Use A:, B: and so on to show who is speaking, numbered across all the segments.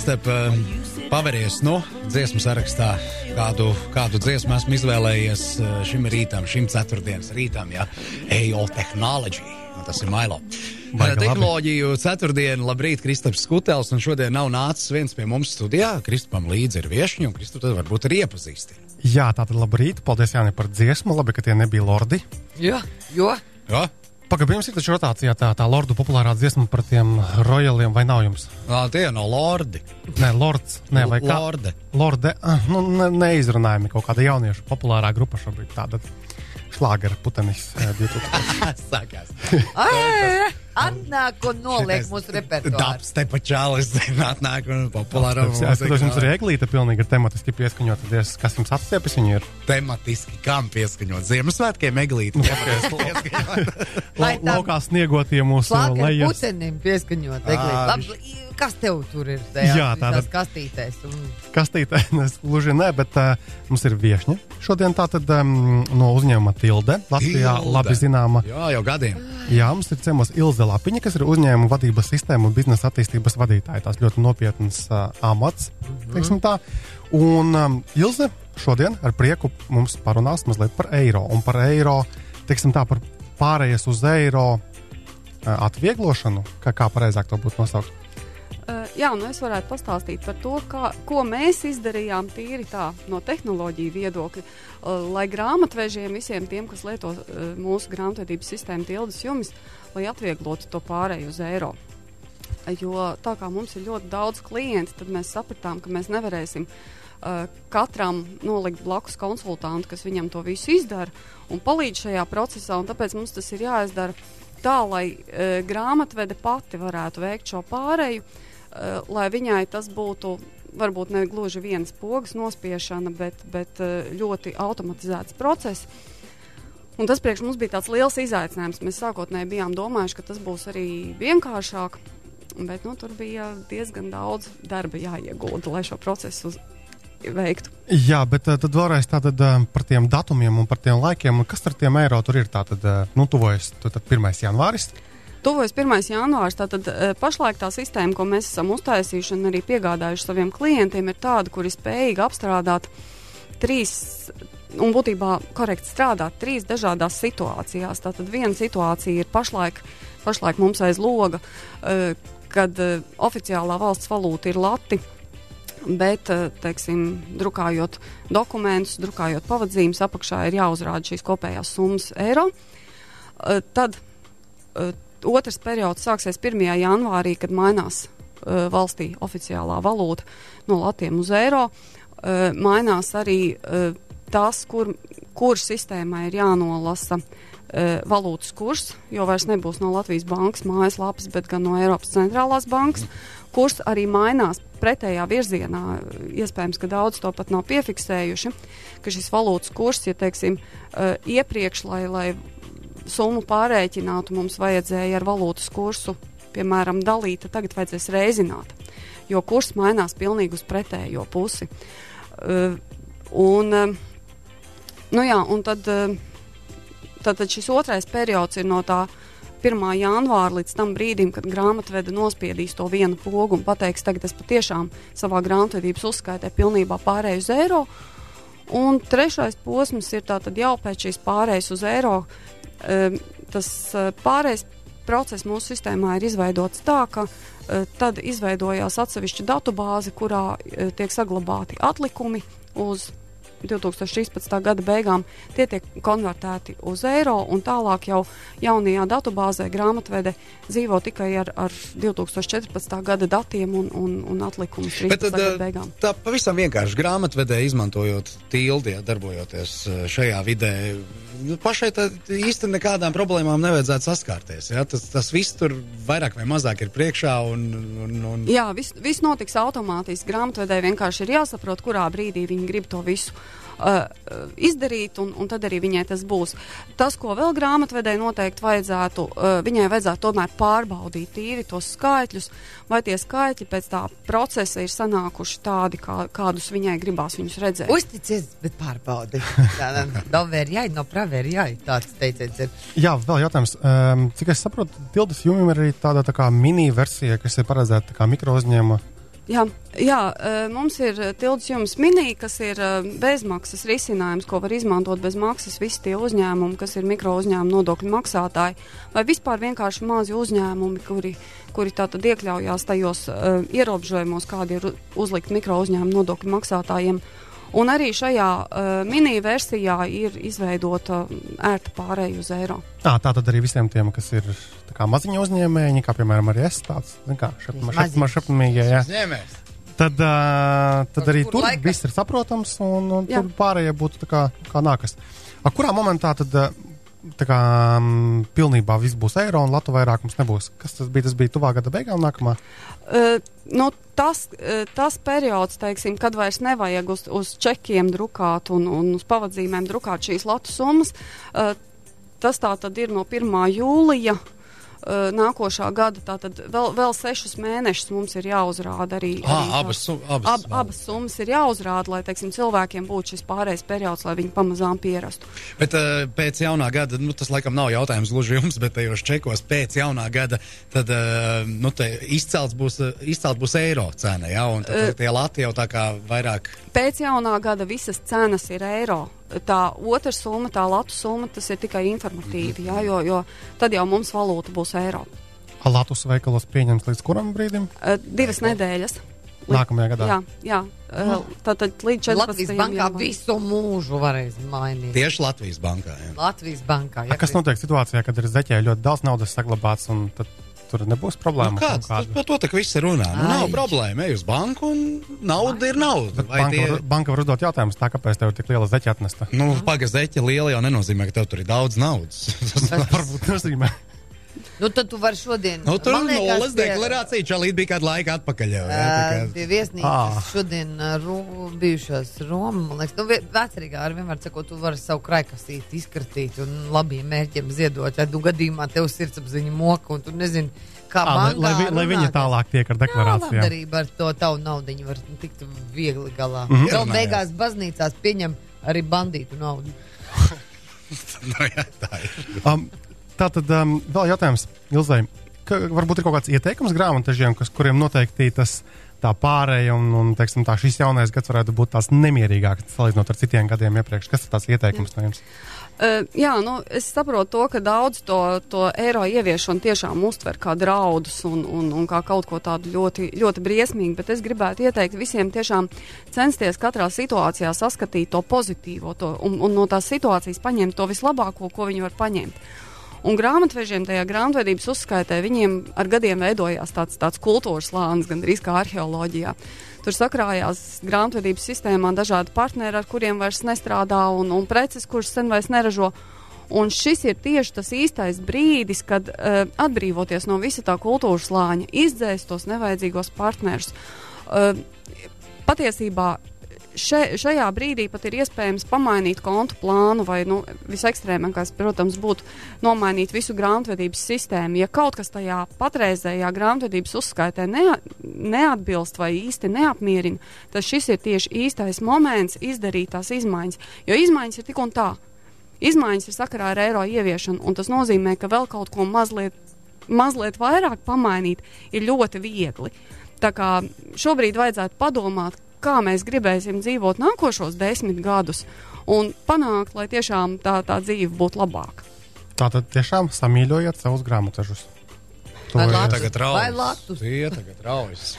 A: Kristap, paveries, nu, dziesmu sarakstā, kādu, kādu dziesmu esmu izvēlējies eh, šim rītam, šim ceturtdienas rītam, ja, EO Technology, un tas ir Mailo.
B: Baigi labi.
A: Tehnoloģiju ceturtdienu, labrīt, Kristaps Skutels, un šodien nav nācis viens pie mums studijā, Kristapam līdzi ir viešņi, un Kristaps tad varbūt ir iepazīsti.
B: Jā, tātad labrīt. Paldies, Jāni, par dziesmu. Labi, ka tie nebija lordi.
C: Jā, jo
A: Jo?
B: Pagaidām, jums ir taču rotācijā tā, tā lordu populārā dziesma par tiem royaliem, vai nav jums?
A: Ā, tie no lordi.
B: Nē, lords. Nē, vai kā?
A: Lorde.
B: Lorde. Nu, ne, neizrunājami kaut kāda jauniešu populārā grupa šobrīd. Tāda šlāgera putenis eh, 2000.
A: Sākās.
C: Atnāk un noliek mūsu repertuāru.
A: Dabs te pa čālis, atnāk un populāra
B: Jā, es skatos, jums ir eglīte pilnīgi ir tematiski pieskaņota. Diez, Kas jums atstiepjas viņa ir?
A: tematiski, kam pieskaņot Ziemassvētkiem
C: tā-
B: Laukā sniegotie mūsu lejas.
C: putenim pieskaņot. Labi, kas tev tur ir tajā
B: Jā,
C: visās kastītēs? Un...
B: kastītē, es gluži ne, bet uh, mums ir viesņa. Šodien tā tad um, no uzņēmuma Tilde. Latvijā
A: Tilde.
B: labi zināma.
A: Jā, jau gadiem.
B: Jā, mums ir ciemos Ilze Lapiņa, kas ir uzņēmuma vadības sistēma un biznesa attīstības vadītāja. Tas ļoti nopietns uh, amats, teiksim tā. Un um, Ilze šodien ar prieku mums parunās mazliet par eiro un par eiro, teiksim tā, par pārējas uz eiro uh, atvieglošanu, kā, kā pareizāk to būtu nosaukt.
D: Uh, jā, nu es varētu pastāstīt par to, kā, ko mēs izdarījām tīri tā no tehnoloģiju viedokļa, uh, lai grāmatvežiem, visiem tiem, kas lieto uh, mūsu grāmatvedības sistēmu tildes jumis, lai atvieglotu to pārēju uz eiro. Jo tā kā mums ir ļoti daudz klientu, tad mēs sapratām, ka mēs nevarēsim uh, katram nolikt blakus konsultantu, kas viņam to visu izdara un palīdz šajā procesā. Tāpēc mums tas ir jāizdara tā, lai uh, grāmatvede pati varētu veikt šo pāreju, uh, lai viņai tas būtu varbūt ne gluži viens pogas nospiešana, bet, bet uh, ļoti automatizēts process. Un tas priekš mums bija tāds liels izaicinājums. Mēs sākotnēji bijām domājuši, ka tas būs arī vienkāršāk, bet nu, tur bija diezgan daudz darba jāiegulda, lai šo procesu veiktu.
B: Jā, bet uh, tad vēlreiz tātad, uh, par tiem datumiem un par tiem laikiem. Kas ar tiem eiro tur ir? Tātad, uh, nu, tuvojas tu- tad 1. janvāris.
D: Tuvojas 1. janvārs. Tātad eh, pašlaik tā sistēma, ko mēs esam uztaisījuši un arī piegādājuši saviem klientiem, ir tāda, kuri spējīgi apstrādāt trīs. Un būtībā korekti strādāt trīs dažādās situācijās. Tātad viena situācija ir pašlaik, pašlaik mums aiz loga, eh, kad eh, oficiālā valsts valūta ir lati, bet, teiksim, drukājot dokumentus, drukājot pavadzīmes, apakšā ir jāuzrāda šīs kopējās summas eiro. Tad otrs periods sāksies 1. janvārī, kad mainās uh, valstī oficiālā valūta no latiem uz eiro. Uh, mainās arī uh, tas, kur, kur sistēmai ir jānolasa uh, valūtas kurs, jo vairs nebūs no Latvijas bankas mājaslapas, bet gan no Eiropas centrālās bankas. Kurs arī mainās pretējā virzienā. Iespējams, ka daudz to pat nav piefiksējuši, ka šis valūtas kurs, ja teiksim, uh, iepriekš, lai, lai summu pārreikinātu, mums vajadzēja ar valūtas kursu, piemēram, dalīt, tagad vajadzēs reizināt, jo kurs mainās pilnīgi uz pretējo pusi. Uh, un, uh, nu jā, un tad, uh, tad, tad šis otrais periods ir no tā 1. janvāra līdz tam brīdim, kad grāmatvede nospiedīs to vienu pogu un pateiks, tagad es patiešām savā grāmatvedības uzskaitē pilnībā pārēju uz eiro. Un trešais posms ir tātad jau pēc šīs pārējas uz eiro. Um, tas uh, pārējais process mūsu sistēmā ir izveidots tā, ka uh, tad izveidojās atsevišķa datubāze, kurā uh, tiek saglabāti atlikumi uz 2013. gada beigām. Tie tiek konvertēti uz eiro, un tālāk jau jaunajā datubāzē grāmatvede dzīvo tikai ar, ar 2014. gada datiem un, un, un atlikumus 13.
A: Bet tad,
D: gada
A: eh,
D: beigām.
A: tā pavisam vienkārši grāmatvedē, izmantojot tildi, ja darbojoties eh, šajā vidē, nu, pašai īsti nekādām problēmām nevajadzētu saskārties. Ja? Tas, tas viss tur vairāk vai mazāk ir priekšā. Un, un, un...
D: Jā, viss vis notiks automātiski. Grāmatvedēji vienkārši ir jāsaprot, kurā brīdī viņi grib to visu uh, izdarīt, un, un tad arī viņai tas būs. Tas, ko vēl grāmatvedēji noteikti vajadzētu, uh, viņai vajadzētu tomēr pārbaudīt tīri tos skaitļus, vai tie skaitļi pēc tā procesa ir sanākuši tādi, kā, kādus viņai gribās viņus redzēt.
C: Uzticies, bet pārbaudi. Tā novērjai, no pravērjai, tāds teiciens ir.
B: Jā, vēl jautājums. Um, cik es saprotu, Tildes jūmim ir arī tāda tā kā mini versija, kas ir paredzēta kā mikro uzņēmuma
D: Jā, jā, mums ir tildes jums mini, kas ir bezmaksas risinājums, ko var izmantot bez maksas visi tie uzņēmumi, kas ir mikro uzņēmumu nodokļu maksātāji, vai vispār vienkārši mazi uzņēmumi, kuri, kuri tātad iekļaujās tajos uh, ierobežojumos, kādi ir uzlikt mikro uzņēmumu nodokļu maksātājiem. Un arī šajā uh, mini versijā ir izveidota ērta pārēja uz eiro.
B: Tā, tā tad arī visiem tiem, kas ir maziņi uzņēmēji, kā piemēram arī es, tāds šapmīgie. Tad, uh, tad arī tur laika? viss ir saprotams, un, un Jā. tur pārējie būtu kā, kā nākas. A kurā momentā tad tā kā um, pilnībā viss būs eiro un latu vairāk mums nebūs? Kas tas bija? Tas bija tuvā gada beigām nākamā?
D: Uh, nu, tas, uh, tas periods, teiksim, kad vairs nevajag uz, uz čekiem drukāt un, un uz pavadzīmēm drukāt šīs latu summas, uh, tas tā tad ir no 1. jūlija. Uh, uh, nākošā gada. Tātad vēl, vēl sešus mēnešus mums ir jāuzrāda arī.
A: À, arī abas, sum, abas,
D: ab, abas summas ir jāuzrāda, lai teiksim, cilvēkiem būtu šis pārējais periods, lai viņi pamazām pierastu.
A: Bet uh, pēc jaunā gada, nu, tas laikam nav jautājums gluži jums, bet tajos čekos pēc jaunā gada, tad uh, nu, izcelts būs, izcelt būs eiro cena, ja, tad, uh, tie lati jau tā kā vairāk.
D: Pēc jaunā gada visas cenas ir eiro tā otra summa, tā latu summa, tas ir tikai informatīvi, jā, jo, jo tad jau mums valūta būs eiro.
B: Latvijas veikalos pieņems līdz kuram brīdim?
D: Uh, divas nedēļas.
B: Nākamajā gadā.
D: Jā, jā. Uh, tātad līdz 14.
C: Latvijas bankā jā. visu mūžu varēs mainīt.
A: Tieši Latvijas bankā. Jā.
C: Latvijas bankā. Jā,
B: A, kas notiek situācijā, kad ir zeķē ļoti daudz naudas saglabāts un tad tur nebūs problēma. Nu
A: kāds, tas, par to tak viss runā. Nu, nav problēma. Ej uz banku un nauda ir nauda.
B: Banka, tie... var, banka var uzdot jautājumus, tā kāpēc tev ir tik liela zeķa atnesta.
A: Nu, paga zeķa liela jau nenozīmē, ka tev tur ir daudz naudas.
B: tas varbūt nozīmē.
C: Nu, tad tu vari šodien.
A: Nu, tur liekas, nulles tie... deklarācija čalīt bija kādu laiku atpakaļ. Jau, jā,
C: kā... Pie viesnīcas ah. šodien ro, bijušās Roma, man liekas, nu, vecrīgā ar vienmēr sakot, tu vari savu kraikasīt izkartīt un labiem mērķiem ziedot, ja tu gadījumā tev sirdsapziņa moka un tu nezini, kā à,
B: lai, lai, lai viņi tālāk tiek ar deklarāciju.
C: Jā, ar to tavu naudu var tikt viegli galā. Mm -hmm. Vēl beigās baznīcās pieņem arī bandītu naudu.
A: no, jā, tā ir.
B: Um, Tā tad um, vēl jautājums Ilzai. Ka, varbūt ir kaut kāds ieteikums grāmatvežiem, kuriem noteikti tas tā pārēja un, un teiksim, tā, šis jaunais gads varētu būt tās nemierīgāks salīdzinot ar citiem gadiem iepriekš. Kas ir tās ieteikums no jums?
D: Uh, jā, nu, es saprotu to, ka daudz to, to eiro ieviešanu tiešām uztver kā draudus un, un, un kā kaut ko tādu ļoti, ļoti briesmīgu, bet es gribētu ieteikt visiem tiešām censties katrā situācijā saskatīt to pozitīvo to, un, un no tās situācijas paņemt to vislabāko, ko viņi var paņemt. Un grāmatvežiem tajā grāmatvedības uzskaitē viņiem ar gadiem veidojās tāds, tāds kultūras lānis, gandrīz kā arheoloģijā. Tur sakrājās grāmatvedības sistēmā dažādi partneri, ar kuriem vairs nestrādā, un, un preces, kuras sen vairs neražo. Un šis ir tieši tas īstais brīdis, kad uh, atbrīvoties no visa tā kultūras lāņa, izdzēst tos nevajadzīgos partnerus. Uh, patiesībā še, šajā brīdī pat ir iespējams pamainīt kontu plānu, vai nu, visekstrēmākais, protams, būtu nomainīt visu grāmatvedības sistēmu. Ja kaut kas tajā patreizējā grāmatvedības uzskaitē nea, neatbilst vai īsti neapmierina, tad šis ir tieši īstais moments izdarīt tās izmaiņas. Jo izmaiņas ir tik un tā. Izmaiņas ir sakarā ar eiro ieviešanu, un tas nozīmē, ka vēl kaut ko mazliet, mazliet vairāk pamainīt ir ļoti viegli. Tā kā šobrīd vajadzētu padomāt, kā mēs gribēsim dzīvot nākošos desmit gadus un panākt, lai tiešām tā, tā dzīve būtu labāka.
B: Tātad tiešām samīļojiet savus grāmatvežus.
C: Vai tagad raujas?
A: Tie tagad raujas.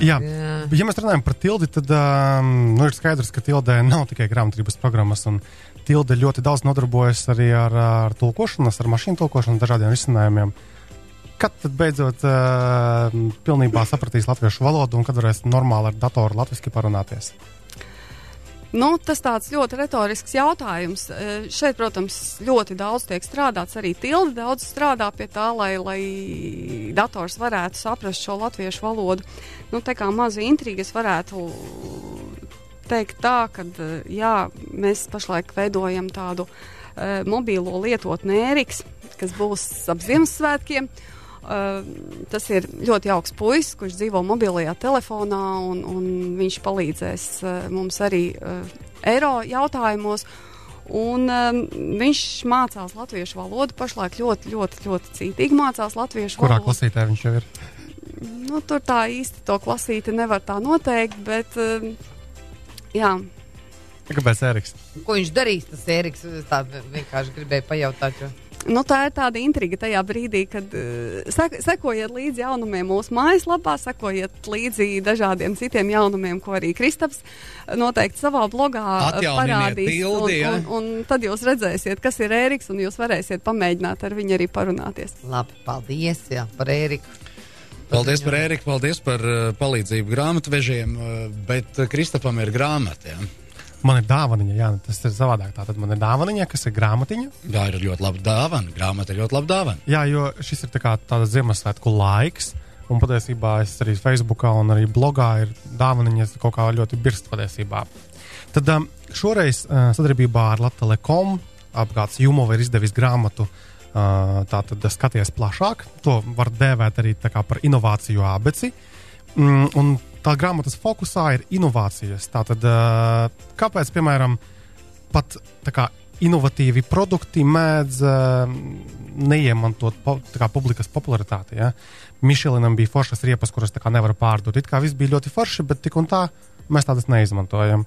B: Jā. Jā. Ja mēs runājam par tildi, tad um, nu, ir skaidrs, ka tildē nav tikai grāmatvedības programmas. Tilde ļoti daudz nodarbojas arī ar, ar tulkošanas, ar mašīnu tulkošanu, dažādiem risinājumiem. Uh, Kad tad beidzot uh, pilnībā sapratīs latviešu valodu un kad varēs normāli ar datoru latviešu parunāties?
D: Nu, tas tāds ļoti retorisks jautājums. Šeit, protams, ļoti daudz tiek strādāts. Arī tildi daudz strādā pie tā, lai, lai dators varētu saprast šo latviešu valodu. Nu, tā kā maza intriga, varētu teikt tā, ka jā, mēs pašlaik veidojam tādu uh, mobīlo lietotni Ēriks, kas būs ap Ziemassvētkiem. Uh, tas ir ļoti jauks puisis, kurš dzīvo mobilajā telefonā, un, un viņš palīdzēs uh, mums arī uh, eiro jautājumos. Un, um, viņš mācās latviešu valodu pašlaik ļoti, ļoti, ļoti cītīgi mācās latviešu
B: Kurā valodu. Kurā klasītē viņš jau ir?
D: nu, tur tā īsti to klasīti nevar tā noteikt, bet uh, jā.
B: Kāpēc Eriks?
C: Ko viņš darīs, tas Eriks? Tā vienkārši gribēju pajautāt. Jo.
D: Nu, tā ir tāda intriga tajā brīdī, kad uh, sek sekojiet līdzi jaunumiem mūsu mājaslapā, sekojiet līdzi dažādiem citiem jaunumiem, ko arī Kristaps noteikti savā blogā parādīs.
A: Pildi,
D: un, un, un tad jūs redzēsiet, kas ir Ēriks, un jūs varēsiet pamēģināt ar viņu arī parunāties.
C: Labi, paldies jā, par Ēriku.
A: Paldies par Ēriku, paldies par uh, palīdzību grāmatvežiem, uh, bet Kristapam ir grāmata. Ja?
B: Man ir dāvana, jā, tas ir savādāk. Tātad man ir dāvana, kas ir grāmatiņa.
A: Tā ir ļoti laba dāvana. Grāmata ir ļoti laba dāvana.
B: Jā, jo šis ir tā tāds Ziemassvētku laiks. Un patiesībā es arī Facebookā un arī blogā ir dāvaniņas kaut kā ļoti birst patiesībā. Tad um, šoreiz uh, sadarbībā ar Latviju Telekom apgādes Jumova ir izdevis grāmatu. Uh, tātad skaties plašāk. To var dēvēt arī par inovāciju abeci. Mm, un tā grāmatas fokusā ir inovācijas. Tātad, kāpēc, piemēram, pat kā, inovatīvi produkti mēdz neiemantot kā, publikas popularitāti? Ja? Mišelinam bija foršas riepas, kuras nevar pārdot. It kā viss bija ļoti forši, bet tik un tā mēs tādas neizmantojam.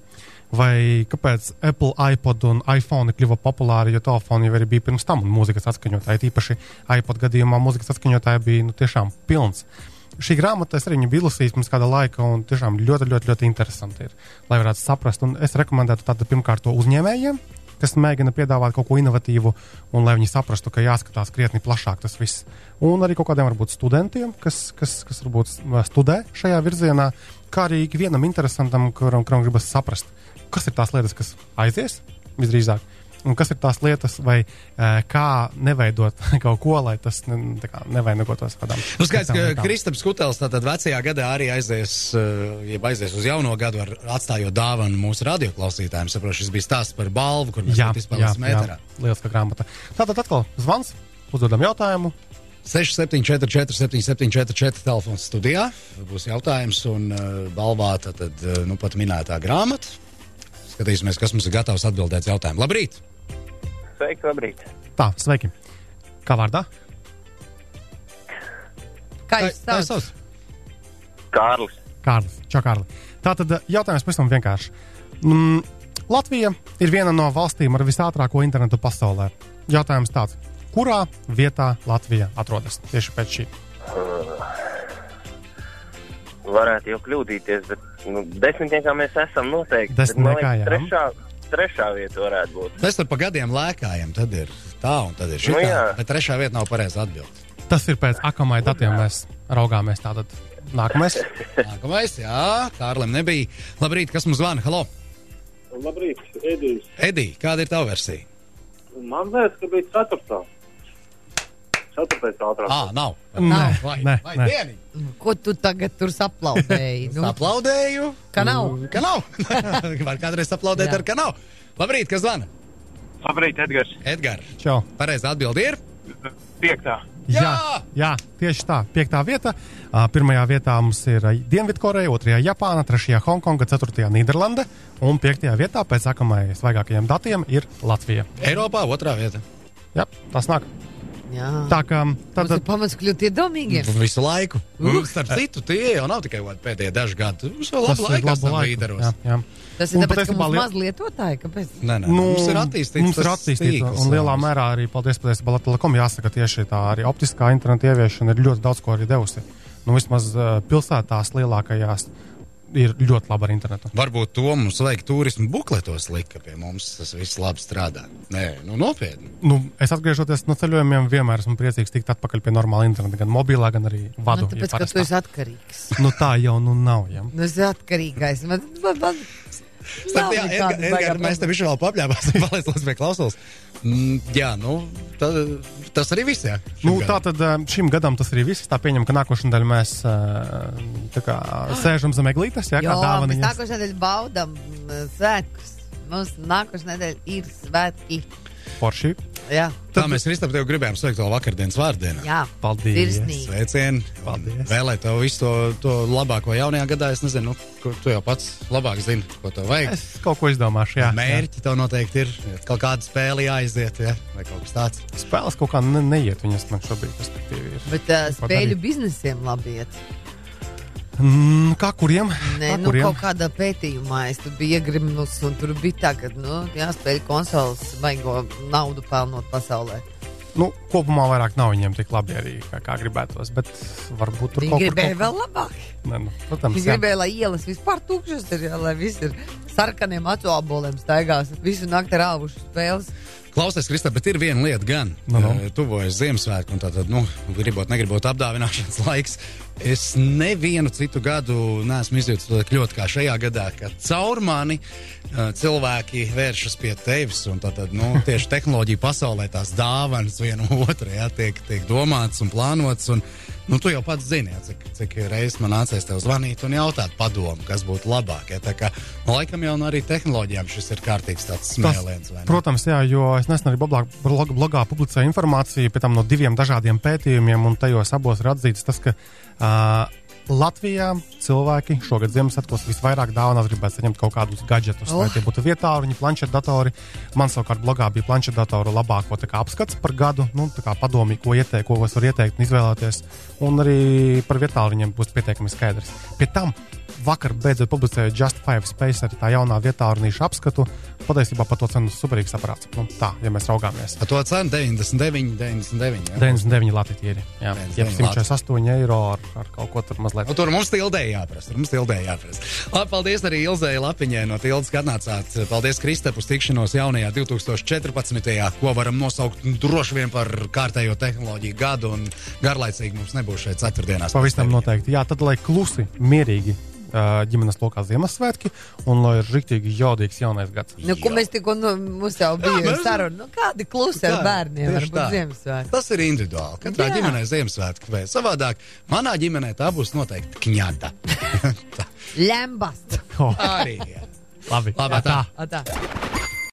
B: Vai kāpēc Apple, iPod un iPhone kļuva populāri, jo telefoni jau bija pirms tam, un mūzikas atskaņotāji, tīpaši iPod gadījumā, mūzikas atskaņotāji bija nu, tiešām pilns. Uh, šī grāmata, es arī viņu biju lasījis pirms kāda laika, un tiešām ļoti, ļoti, ļoti interesanti ir, lai varētu saprast. Un es rekomendētu tādu pirmkārt to uzņēmējiem, kas mēģina piedāvāt kaut ko inovatīvu, un lai viņi saprastu, ka jāskatās krietni plašāk tas viss. Un arī kaut kādiem varbūt studentiem, kas, kas, kas varbūt studē šajā virzienā, kā arī ikvienam interesantam, kuram, kuram gribas saprast, kas ir tās lietas, kas aizies visdrīzāk un kas ir tās lietas, vai uh, kā neveidot kaut ko, lai tas ne, kā, nevainagotos kādām.
A: Nu, skaidrs, ka Kristaps Kutels tātad vecajā gadā arī aizies, uh, jeb aizies uz jauno gadu, ar, atstājot dāvanu mūsu radioklausītājiem. Saprotu, šis bija stāsts par balvu, kur mēs izpēlēsim mēterā.
B: Lieliska grāmata. Tātad atkal zvans, uzdodam jautājumu.
A: 6744, 7744, telefons studijā. Būs jautājums, un uh, balvā tad, uh, nu, pat minētā grāmata. Skatīsimies, kas mums ir gatavs atbildēt jautājumu. Labrīt!
E: Sveiki, labrīt.
B: Tā, sveiki. Kā vārdā?
C: Kā jūs sauc?
E: Kārlis.
B: Kārlis. Čau, Kārli. Tā tad eh, jautājums pavisam vienkārši. Mm, Latvija ir viena no valstīm ar visātrāko internetu pasaulē. Jautājums tāds, kurā vietā Latvija atrodas tieši pēc šī?
E: Varētu jau kļūdīties, bet nu, desmitniekā mēs esam noteikti.
B: Desmitniekā, jā.
E: Trešā, trešā vieta varētu būt.
A: Mēs tur pa gadiem lēkājam, tad ir tā un tad ir šī. Nu, jā. bet trešā vieta nav pareiza atbilde.
B: Tas ir pēc akamai datiem, mēs raugāmies tātad. Nākamais.
A: Nākamais, jā, Kārlim nebija. Labrīt, kas mums zvana? Halo!
F: Labrīt, Edijs.
A: Edij, kāda ir tava versija?
F: Man liekas, ka bija ceturtā. Ceturtais ātrāk.
A: Ah, nav.
B: Nav.
A: Vai,
B: nē,
A: vai
B: nē.
A: dieni?
C: Ko tu tagad tur saplaudēji? Nu,
A: Aplaudēju.
C: Ka nav.
A: Ka nav. Var kādreiz aplaudēt
C: Jā.
A: ar ka nav. Labrīt, kas zvana?
F: Labrīt, Edgars.
A: Edgars.
B: Čau.
A: Pareiza atbilde ir.
F: Piektā.
A: Jā!
B: Jā, jā, tieši tā. Piektā vieta. Pirmajā vietā mums ir Dienvidkoreja, otrajā Japāna, trešajā Hongkonga, ceturtajā Nīderlande un piektajā vietā pēc akamai svaigākajiem datiem ir Latvija.
A: Eiropā otrā vieta.
B: Jā, tas nāk.
C: Jā.
B: Tā kā
C: Tas
B: tad,
C: ir pamats kļūt iedomīgiem.
A: Visu laiku. Un, starp citu, tie jau nav tikai pēdējie daži gadi. Mums
B: ir
A: laiku
B: labu
A: esam
B: laiku.
A: līderos.
B: Jā, jā.
C: Tas ir
B: Un
C: tāpēc, ka mums
B: liel-
C: maz lietotāji. Kāpēc?
A: Nē, nē,
B: Nu,
A: mums ir attīstīts.
B: Mums ir attīstīts,
A: tīkls,
B: un lielā mērā arī paldies patiesībā Latvijas Telekom. Jāsaka, tieši tā arī optiskā interneta ieviešana ir ļoti daudz ko arī devusi. Nu, vismaz uh, pilsētās lielākajās ir ļoti labi ar internetu.
A: Varbūt to mums vajag turismu bukletos likt, ka pie mums tas viss labi strādā. Nē, nu nopietni.
B: Nu, es atgriežoties no ceļojumiem, vienmēr esmu priecīgs tikt atpakaļ pie normāla interneta, gan mobilā, gan arī vadu.
C: Nu,
B: ja
C: tāpēc, ka
B: parastā.
C: tu esi atkarīgs.
B: Nu, tā jau nu nav. Ja?
C: Nu, es esmu atkarīgais. Man, man, man,
A: Starp, jā, Edgar, Edgar, mēs te visu vēl papļāpāsim, paliec līdz pie klausulas. Mm, jā, nu, tā, tas arī viss, jā.
B: Nu,
A: šim
B: tā
A: gadam.
B: tad šim gadam tas arī viss. Tā pieņem, ka nākošais nedēļa mēs kā, sēžam zem eglītes, jā,
C: Jo
B: kā
C: mēs
B: dāvana.
C: nākošais nedēļa baudām mm, svētkus. Mums nākošais nedēļa ir svētki.
B: Forši.
C: Jā,
A: Tā mēs Kristap tev gribējām sveikt to vakardienas vārdienu.
C: jā.
B: Paldies.
C: Sirsnīgi.
A: Sveicieni!
B: Paldies.
A: Vēlēt tev visu to, to labāko jaunajā gadā. Es nezinu, nu, kur tu jau pats labāk zini, ko tev vajag.
B: Es kaut ko izdomāšu. Jā,
A: Mērķi tev noteikti ir. Kaut kāda spēle jāiziet, ja? vai kaut kas tāds.
B: jā. Spēles kaut kā ne, neiet, viņas man šobrīd perspektīvi ir.
C: Bet uh,
B: Ko
C: spēļu
B: darīt?
C: biznesiem labi iet.
B: Mm, kā kuriem?
C: Nē,
B: kā
C: nu,
B: kuriem?
C: kaut kādā pētījumā es tur biju iegrimnus, un tur bija tā, ka, nu, jāspēj konsoles vaigo naudu pelnot pasaulē.
B: Nu, kopumā vairāk nav viņiem tik labi arī, kā, kā gribētos. Bet varbūt tur kaut
C: gribēja
B: kur.
C: vēl labāk.
B: Nē, nu, protams,
C: Viņi gribēja, lai ielas vispār tukšas ir, jā, lai viss ir sarkaniem acu aboliem staigās, visu nakti rāvuši spēles.
A: Klausies, Kristap, bet ir viena lieta, gan
B: Nu, nu.
A: eh, tuvojas Ziemassvētku, un tātad, nu, gribot, negribot apdāvināšanas laiks. Es nevienu citu gadu neesmu izjūtis tik ļoti kā šajā gadā, kad caur mani eh, cilvēki vēršas pie tevis. Tātad, nu, tieši tehnoloģija pasaulē tās dāvanas vienam otrai ja, tiek, tiek domātas un plānotas. Un, nu, tu jau pats zini, ja, cik, cik reizes man nācies tev zvanīt un jautāt padomu, kas būtu labāk. Ja, kā, nu, laikam jau nu, arī tehnoloģijām šis ir kārtīgs tāds smēliens. ne?
B: Protams, jā, jo es nesen arī blogā, blog, blogā publicēju informāciju no diviem dažādiem pētījumiem, un tajos abos ir atzīts tas, ka uh, Latvijā cilvēki šogad Ziemassvētkos visvairāk dāvanas gribētu saņemt kaut kādus gadgetus, oh.
C: Oh.
B: tie būtu vietāluņi, planšetdatori. Man savukārt blogā bija planšetdatoru labāko kā, apskats par gadu, nu, kā padomī, ko ieteikt, ko es varu ieteikt un izvēlēties. Un arī par vietāluņiem būs pietiekami skaidrs. Pie tam vakar beidzot publicēju Just 5 Space arī tā jaunā vietārunīša apskatu. Patiesībā par to cenu superīgs aparāts. Nu, tā, ja mēs raugāmies.
A: Par to cenu 99, 99. Ja?
B: 99 lati ir. Jā,
A: 99
B: jeb 148 eiro ar, ar kaut ko tur mazliet.
A: Nu, tur mums tildēja jāprasa. Tur mums tildēja jāprasa. Labi, paldies arī Ilzai Lapiņai no Tildes, ka atnācāt. Paldies Kristap uz tikšanos jaunajā 2014. ko varam nosaukt droši vien par kārtējo tehnoloģiju gadu un garlaicīgi mums nebūs šeit ceturtdienās.
B: Pavisam noteikti. Jā, tad lai klusi, mierīgi ģimenes lokā Ziemassvētki un lai ir rīktīgi jaudīgs jaunais gads.
C: Nu, ko mēs tikko, nu, mums jau bija
A: mēs-
C: saruna, nu, kādi klusi ar
A: Tā,
C: bērniem var būt
A: tā.
C: Ziemassvētki.
A: Tas ir individuāli. Katrā
C: Jā.
A: ģimenē Ziemassvētku vai savādāk. Manā ģimenē tā būs noteikti kņada.
C: Lembast.
B: Oh,
A: Arī. jā.
B: labi,
A: Labi, tā.
C: Atā.